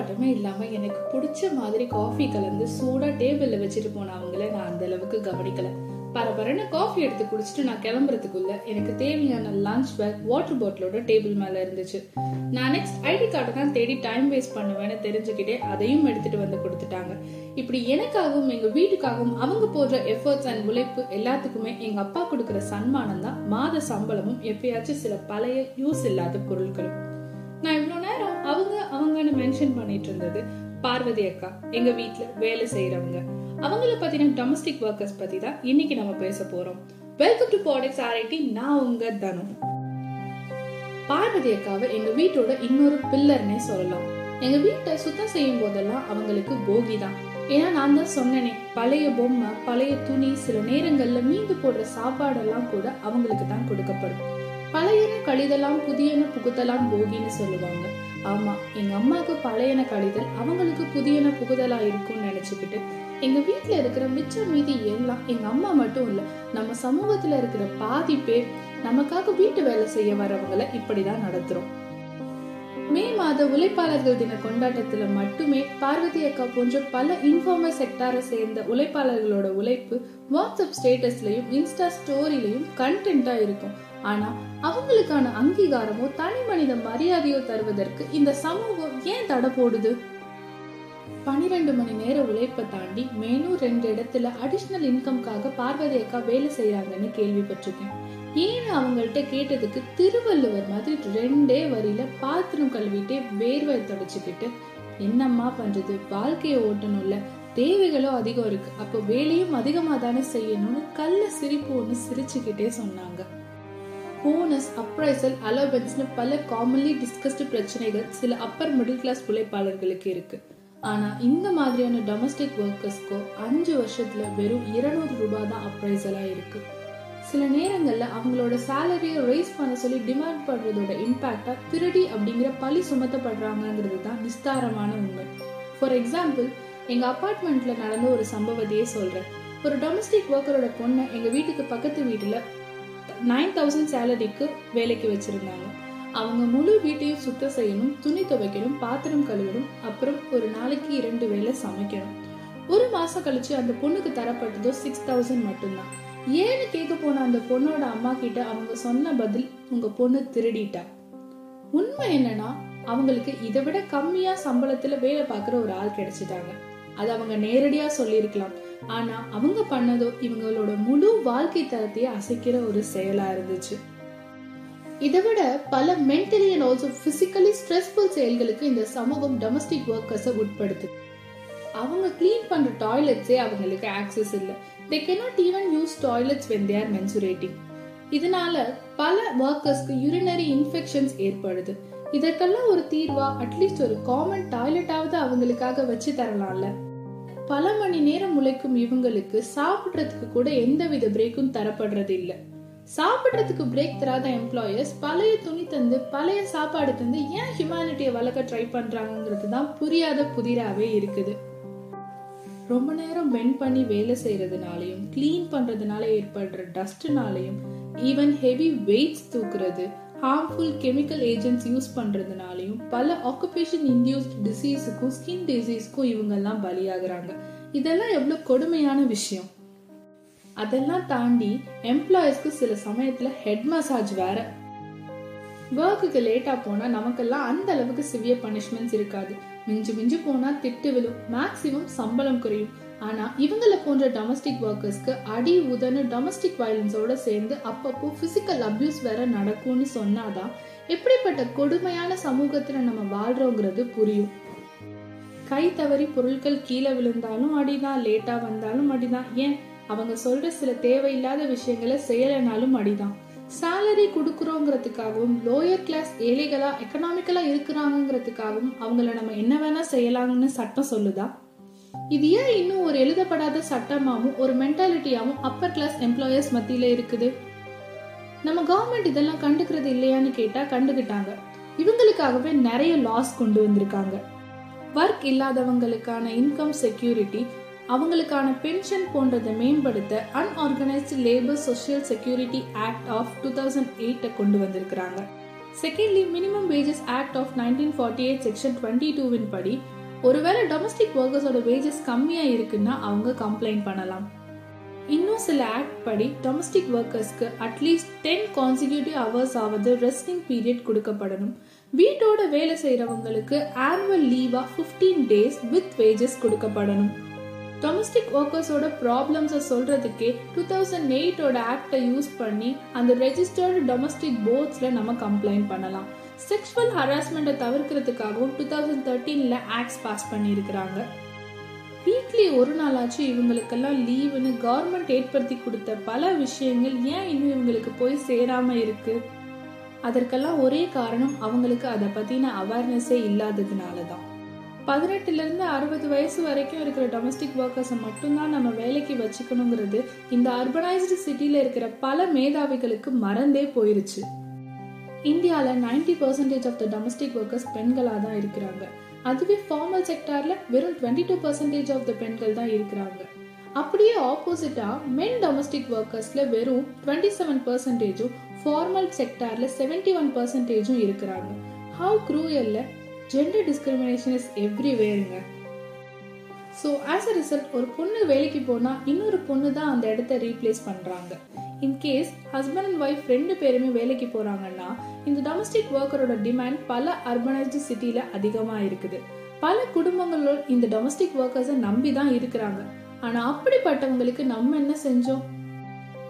ஆர்ப்பாட்டமே இல்லாம எனக்கு பிடிச்ச மாதிரி காஃபி கலந்து சூடாக டேபிள்ல வச்சுட்டு போனவங்கள நான் அந்த அளவுக்கு கவனிக்கலை. பரபரன்னு காஃபி எடுத்து குடிச்சிட்டு நான் கிளம்புறதுக்குள்ள எனக்கு தேவையான லஞ்ச் பேக் வாட்டர் பாட்டிலோட டேபிள் மேல இருந்துச்சு. நான் நெக்ஸ்ட் ஐடி கார்டை தான் தேடி டைம் வேஸ்ட் பண்ணுவேன்னு தெரிஞ்சுக்கிட்டே அதையும் எடுத்துட்டு வந்து கொடுத்துட்டாங்க. இப்படி எனக்காகவும் எங்க வீட்டுக்காகவும் அவங்க போடுற எஃபர்ட்ஸ் அண்ட் உழைப்பு எல்லாத்துக்குமே எங்க அப்பா கொடுக்குற சன்மானம் தான் மாத சம்பளமும் எப்பயாச்சும் சில பழைய யூஸ் இல்லாத பொருட்களும். நான் இவ்வளோ நேரம் அவங்க அவங்கன்னு மென்ஷன் பண்ணிட்டு இருந்தது பார்வதி அக்கா எங்க வீட்டில் வேலை செய்யறவங்க அவங்கள பத்தின டொமஸ்டிக் ஒர்க்கர்ஸ் பத்தி தான் இன்னைக்கு நம்ம பேச போறோம். வெல்கம் டு பாடெக்ஸ் ஆர்ஐடி நான் உங்க தனு. பார்வதி அக்காவை எங்க வீட்டோட இன்னொரு பில்லர்னே சொல்லலாம். எங்க வீட்டை சுத்தம் செய்யும் போதெல்லாம் அவங்களுக்கு போகி தான் ஏன்னா நான் தான் சொன்னேனே பழைய பொம்மை பழைய துணி சில நேரங்கள்ல மீந்து போடுற சாப்பாடெல்லாம் கூட அவங்களுக்கு தான் கொடுக்கப்படும். பழையன கழிதலாம் புதியன புகுதலாம் போகின்னு சொல்லுவாங்க. ஆமா எங்க அம்மாவுக்கு பழையன கழிதல் அவங்களுக்கு புதியன புகுதலா இருக்கும்னு நினைச்சுக்கிட்டு எங்க வீட்டுல இருக்கிற மிச்சம் மீதி எல்லாம் எங்க அம்மா மட்டும் இல்ல நம்ம சமூகத்துல இருக்கிற பாதி பேர் நமக்காக வீட்டு வேலை செய்ய வரவங்களை இப்படிதான் நடத்துறோம். மே மாத உழைப்பாளர்கள் தின கொண்டாட்டத்துல மட்டுமே பார்வதி அக்கா போன்ற பல இன்ஃபார்மல் செக்டாரை சேர்ந்த உழைப்பாளர்களோட உழைப்பு வாட்ஸ்அப் ஸ்டேட்டஸ்லயும் இன்ஸ்டா ஸ்டோரிலையும் கண்டென்ட்டா இருக்கும். ஆனா அவங்களுக்கான அங்கீகாரமோ தனி மனித மரியாதையோ தருவதற்கு இந்த சமூகம் ஏன் தடை போடுது? பனிரெண்டு மணி நேர உழைப்பை தாண்டி மேலும் ரெண்டு இடத்துல அடிஷ்னல் இன்கம்காக பார்வதி அக்கா வேலை செய்யறாங்கன்னு கேள்விப்பட்டிருக்கேன். ஏன் அவங்கள்ட்ட கேட்டதுக்கு திருவள்ளுவர் மாதிரி ரெண்டே வரியில பாத்திரம் கழுவிட்டே வேர்வை தொடச்சுக்கிட்டு என்னம்மா பண்றது? வாழ்க்கையை ஓட்டணும்ல. தேவைகளும் அதிகம் இருக்கு. அப்போ வேலையும் அதிகமா தானே செய்யணும்னு கல்ல சிரிப்பு ஒன்று சிரிச்சுக்கிட்டே சொன்னாங்க. போனஸ் அப்ரைசல் அலோவன்ஸ்னு பல காமன்லி டிஸ்கஸ்டு பிரச்சனைகள் சில அப்பர் மிடில் கிளாஸ் உழைப்பாளர்களுக்கு இருக்கு. ஆனா இந்த மாதிரியான டொமஸ்டிக் ஒர்க்கர்ஸ்க்கோ அஞ்சு வருஷத்துல வெறும் இருநூறு ரூபாய் தான் அப்ரைசலா இருக்கு. சில நேரங்களில் அவங்களோட சேலரியை ரைஸ் பண்ண சொல்லி டிமாண்ட் பண்ணுறதோட இம்பேக்டாக திருடி அப்படிங்கிற பழி சுமத்தப்படுறாங்கங்கிறது தான் விஸ்தாரமான உண்மை. ஃபார் எக்ஸாம்பிள் எங்கள் அப்பார்ட்மெண்ட்டில் நடந்த ஒரு சம்பவத்தையே சொல்கிறேன் ஒரு டொமஸ்டிக் ஒர்க்கரோட பொண்ணை எங்கள் வீட்டுக்கு பக்கத்து வீட்டில் நைன் தௌசண்ட் சேலரிக்கு வேலைக்கு வச்சிருந்தாங்க. அவங்க முழு வீட்டையும் சுத்தம் செய்யணும் துணி துவைக்கணும் பாத்திரம் கழுவணும் அப்புறம் ஒரு நாளைக்கு இரண்டு வேளை சமைக்கணும். ஒரு மாசம் கழிச்சு அந்த பொண்ணுக்கு தரப்பட்டதோ சிக்ஸ் தௌசண்ட் மட்டும்தான். ஏன்னு கேட்க போன அந்த பொண்ணோட அம்மா கிட்ட அவங்க சொன்ன பதில் உங்க பொண்ணு திருடிட்டா. உண்மை என்னன்னா அவங்களுக்கு இதை விட கம்மியா சம்பளத்துல வேலை பார்க்குற ஒரு ஆள் கிடைச்சிட்டாங்க. அது அவங்க நேரடியா சொல்லியிருக்கலாம். ஆனா அவங்க பண்ணதோ இவங்களோட முழு வாழ்க்கை தரத்தையே அசைக்கிற ஒரு செயலா இருந்துச்சு. இதை விட பல mentally and also physically stressful செயல்களுக்கு இந்த சமூகம் டொமஸ்டிக் ஒர்க்கர்ஸை உட்படுத்து அவங்க கிளீன் பண்ற டாய்லெட்ஸே அவங்களுக்கு ஆக்சஸ் இல்லை. They cannot even use toilets when they are menstruating இதனால பல ஒர்க்கர்ஸ்க்கு யூரினரி இன்ஃபெக்ஷன்ஸ் ஏற்படுது. இதற்கெல்லாம் ஒரு தீர்வா அட்லீஸ்ட் ஒரு காமன் டாய்லெட்டாவது அவங்களுக்காக வச்சு தரலாம்ல. பல மணி நேரம் உழைக்கும் இவங்களுக்கு சாப்பிடுறதுக்கு கூட எந்தவித பிரேக்கும் தரப்படுறது இல்ல சாப்பிடுறதுக்கு பிரேக் தராத எம்ப்ளாயர்ஸ் பழைய துணி தந்து பழைய சாப்பாடு தந்து ஏன் ஹியூமனிட்டியை வளர்க்க ட்ரை பண்றாங்கிறது தான் புரியாத புதிராவே இருக்குது. ரொம்ப நேரம் வென் பண்ணி வேலை செய்யறதுனாலையும் கிளீன் பண்றதுனால ஏற்படுற டஸ்ட்னாலையும் ஈவன் ஹெவி வெயிட்ஸ் தூக்குறது ஹார்ம்ஃபுல் கெமிக்கல் ஏஜென்ட்ஸ் யூஸ் பண்றதுனாலையும் பல ஆக்குபேஷன் இன்டியூஸ்ட் டிசீஸுக்கும் ஸ்கின் டிசீஸ்க்கும் இவங்கெல்லாம் பலியாகிறாங்க. இதெல்லாம் எவ்வளோ கொடுமையான விஷயம். அதெல்லாம் தாண்டி எம்ப்ளாயிஸ்க்கு சில சமயத்தில் ஹெட் மசாஜ் வேற. ஒர்க்குக்கு லேட்டா போனால் நமக்கெல்லாம் அந்த அளவுக்கு சிவியர் பனிஷ்மெண்ட்ஸ் இருக்காது. மிஞ்சு மிஞ்சு போனால் திட்டு விழும். மேக்சிமம் சம்பளம் குறையும். ஆனால் இவங்கள போன்ற டொமஸ்டிக் ஒர்க்கர்ஸ்க்கு அடி உதனு டொமஸ்டிக் வயலன்ஸோட சேர்ந்து அப்பப்போ ஃபிசிக்கல் அப்யூஸ் வேற நடக்கும்னு சொன்னாதான் எப்படிப்பட்ட கொடுமையான சமூகத்தில் நம்ம வாழ்றோங்கிறது புரியும். கை தவறி பொருட்கள் கீழே விழுந்தாலும் அடிதான் லேட்டாக வந்தாலும் அடிதான். ஏன்? அவங்க சொல்ற சில தேவையில்லாத விஷயங்களை செய்யலைனாலும் அடிதான். சேலரி கொடுக்குறோங்கிறதுக்காகவும் லோயர் கிளாஸ் ஏழைகளா எக்கனாமிக்கலா இருக்கிறாங்கிறதுக்காகவும் அவங்கள நம்ம என்ன வேணா செய்யலாம்னு சட்டம் சொல்லுதா? இது ஏன் இன்னும் ஒரு எழுதப்படாத சட்டமாகவும் ஒரு மென்டாலிட்டியாகவும் அப்பர் கிளாஸ் எம்ப்ளாயர்ஸ் மத்தியில் இருக்குது? நம்ம கவர்மெண்ட் இதெல்லாம் கண்டுக்கிறது இல்லையான்னு கேட்டால் கண்டுக்கிட்டாங்க இவங்களுக்காகவே நிறைய லாஸ் கொண்டு வந்திருக்காங்க. ஒர்க் இல்லாதவங்களுக்கான இன்கம் செக்யூரிட்டி அவங்களுக்கான பென்ஷன் போன்றதை மேம்படுத்த unorganised labour social security act of two thousand எயிட்டை கொண்டு வந்திருக்கிறாங்க. Secondly minimum wages act of nineteen forty eight section twenty டூவின் படி ஒருவேளை டொமஸ்டிக் ஒர்க்கர்ஸோட வேஜஸ் கம்மியாக இருக்குன்னா அவங்க கம்ப்ளைண்ட் பண்ணலாம். இன்னும் சில ஆக்ட் படி domestic ஒர்க்கர்ஸ்க்கு at least ten consecutive hours ஆவது ரெஸ்டிங் பீரியட் கொடுக்கப்படணும். வீட்டோட வேலை செய்கிறவங்களுக்கு ஆனுவல் லீவாக ஃபிஃப்டீன் டேஸ் வித் வேஜஸ் கொடுக்கப்படணும். டொமஸ்டிக் ஒர்க்கர்ஸோட ப்ராப்ளம்ஸை சொல்கிறதுக்கே டூ தௌசண்ட் எயிட்டோட ஆக்டை யூஸ் பண்ணி அந்த ரெஜிஸ்டர்டு டொமஸ்டிக் போர்ட்ஸில் நம்ம கம்ப்ளைண்ட் பண்ணலாம். செக்ஷுவல் ஹராஸ்மெண்ட்டை தவிர்க்கிறதுக்காகவும் டூ தௌசண்ட் தேர்ட்டீனில் ஆக்ட்ஸ் பாஸ் பண்ணியிருக்கிறாங்க. வீக்லி ஒரு நாளாச்சும் இவங்களுக்கெல்லாம் லீவுன்னு கவர்மெண்ட் ஏற்படுத்தி கொடுத்த பல விஷயங்கள் ஏன் இன்னும் இவங்களுக்கு போய் சேராமல் இருக்குது அதற்கெல்லாம் ஒரே காரணம் அவங்களுக்கு அதை பற்றின அவேர்னஸே இல்லாததுனால தான் பதினெட்டுலேருந்து அறுபது வயசு வரைக்கும் இருக்கிற டொமஸ்டிக் ஒர்க்கர்ஸை மட்டும்தான் நம்ம வேலைக்கு வச்சுக்கணுங்கிறது இந்த அர்பனைஸ்டு சிட்டியில் இருக்கிற பல மேதாவிகளுக்கு மறந்தே போயிருச்சு. இந்தியாவில் ninety percentage of the domestic workers பெண்களாக தான் இருக்கிறாங்க. அதுவே ஃபார்மல் செக்டாரில் வெறும் twenty two percentage of the பெண்கள் தான் இருக்கிறாங்க. அப்படியே ஆப்போசிட்டாக மென் டொமஸ்டிக் ஒர்க்கர்ஸில் வெறும் டுவெண்ட்டி செவன் பர்சன்டேஜும் ஃபார்மல் செக்டாரில் செவன்டி ஒன் பர்சன்டேஜும் இருக்கிறாங்க. ஹவு க்ரூயல்ல ஜெண்டர் டிஸ்கிரிமினேஷன் இஸ் எவ்ரிவேருங்க ஸோ ஆஸ் அ ரிசல்ட் ஒரு பொண்ணு வேலைக்கு போனால் இன்னொரு பொண்ணு தான் அந்த இடத்த ரீப்ளேஸ் பண்ணுறாங்க இன்கேஸ் ஹஸ்பண்ட் அண்ட் ஒய்ஃப் ரெண்டு பேருமே வேலைக்கு போகிறாங்கன்னா இந்த டொமஸ்டிக் ஒர்க்கரோட டிமாண்ட் பல அர்பனைஸ்டு சிட்டியில் அதிகமாக இருக்குது. பல குடும்பங்களோட இந்த டொமஸ்டிக் ஒர்க்கர்ஸை நம்பி தான் இருக்கிறாங்க. ஆனால் அப்படிப்பட்டவங்களுக்கு நம்ம என்ன செஞ்சோம்?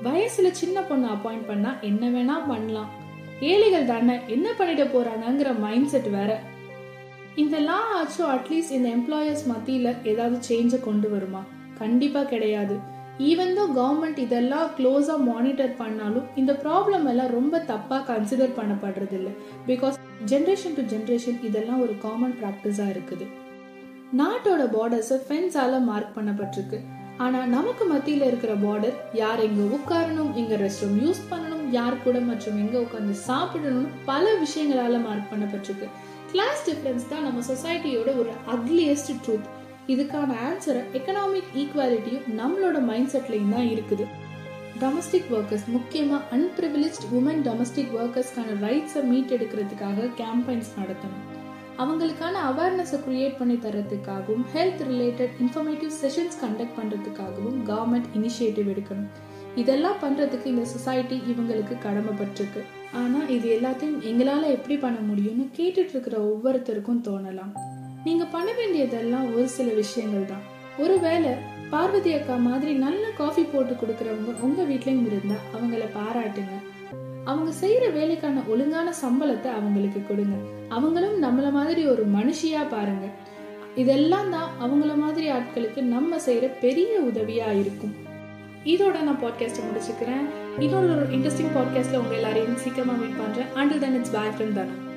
வயசுல சின்ன பொண்ணு அப்பாயிண்ட் பண்ணா என்ன வேணா பண்ணலாம். ஏழைகள் தானே என்ன பண்ணிட போகிறாங்கங்கிற மைண்ட் செட் வேற. இந்த லா ஆச்சும் அட்லீஸ்ட் இந்த எம்ப்ளாயர்ஸ் மத்தியில ஏதாவது சேஞ்சை கொண்டு வருமா? கண்டிப்பா கிடையாது. ஈவன் தோ கவர்மெண்ட் இதெல்லாம் க்ளோஸாக மானிட்டர் பண்ணாலும் இந்த ப்ராப்ளம் எல்லாம் ரொம்ப தப்பாக கன்சிடர் பண்ணப்படுறது இல்லை பிகாஸ் ஜென்ரேஷன் டு ஜென்ரேஷன் இதெல்லாம் ஒரு காமன் ப்ராக்டிஸாக இருக்குது. நாட்டோட பார்டர்ஸை ஃபென்ஸால மார்க் பண்ணப்பட்டிருக்கு. ஆனால் நமக்கு மத்தியில் இருக்கிற பார்டர் யார் எங்கே உட்காரணும் எங்கே ரெஸ்ட் ரூம் யூஸ் பண்ணணும் யார் கூட மற்றும் எங்கே உட்காந்து சாப்பிடணும்னு பல விஷயங்களால் மார்க் பண்ணப்பட்டிருக்கு. கிளாஸ் டிஃப்ரென்ஸ் தான் நம்ம சொசைட்டியோட ஒரு அக்லியஸ்ட் ட்ரூத் இதுக்கான ஆன்சரை எக்கனாமிக் ஈக்குவாலிட்டியும் நம்மளோட மைண்ட் செட்லையும் தான் இருக்குது. டொமஸ்டிக் ஒர்க்கர்ஸ் முக்கியமாக அன்பிரிவிலேஜ் உமன் டொமஸ்டிக் ஒர்க்கர்ஸ்க்கான ரைட்ஸை மீட் எடுக்கிறதுக்காக கேம்பெயின்ஸ் நடத்தணும். அவங்களுக்கான அவேர்னஸை க்ரியேட் பண்ணி தரத்துக்காகவும் health related informative sessions conduct பண்ணுறதுக்காகவும் government initiative எடுக்கணும். இதெல்லாம் பண்ணுறதுக்கு இந்த சொசைட்டி இவங்களுக்கு கடமைப்பட்டிருக்கு ஆனால் இது எல்லாத்தையும் எங்களால் எப்படி பண்ண முடியும்னு கேட்டுட்ருக்கிற ஒவ்வொருத்தருக்கும் தோணலாம். நீங்க பண்ண வேண்டியதெல்லாம் ஒரு சில விஷயங்கள் தான். ஒருவேளை பார்வதி அக்கா மாதிரி நல்ல காஃபி போட்டு கொடுக்கறவங்க உங்க வீட்லயும் இருந்தா அவங்கள பாராட்டுங்க. அவங்க செய்யற வேலைக்கான ஒழுங்கான சம்பளத்தை அவங்களுக்கு கொடுங்க. அவங்களும் நம்மள மாதிரி ஒரு மனுஷியா பாருங்க. இதெல்லாம் தான் அவங்கள மாதிரி ஆட்களுக்கு நம்ம செய்யற பெரிய உதவியா இருக்கும். இதோட நான் பாட்காஸ்ட்டை முடிச்சுக்கிறேன். இன்னொரு இன்ட்ரெஸ்டிங் பாட்காஸ்ட்ல உங்க எல்லாரையும் சீக்கிரமா மீட் பண்றேன். Until then it's back from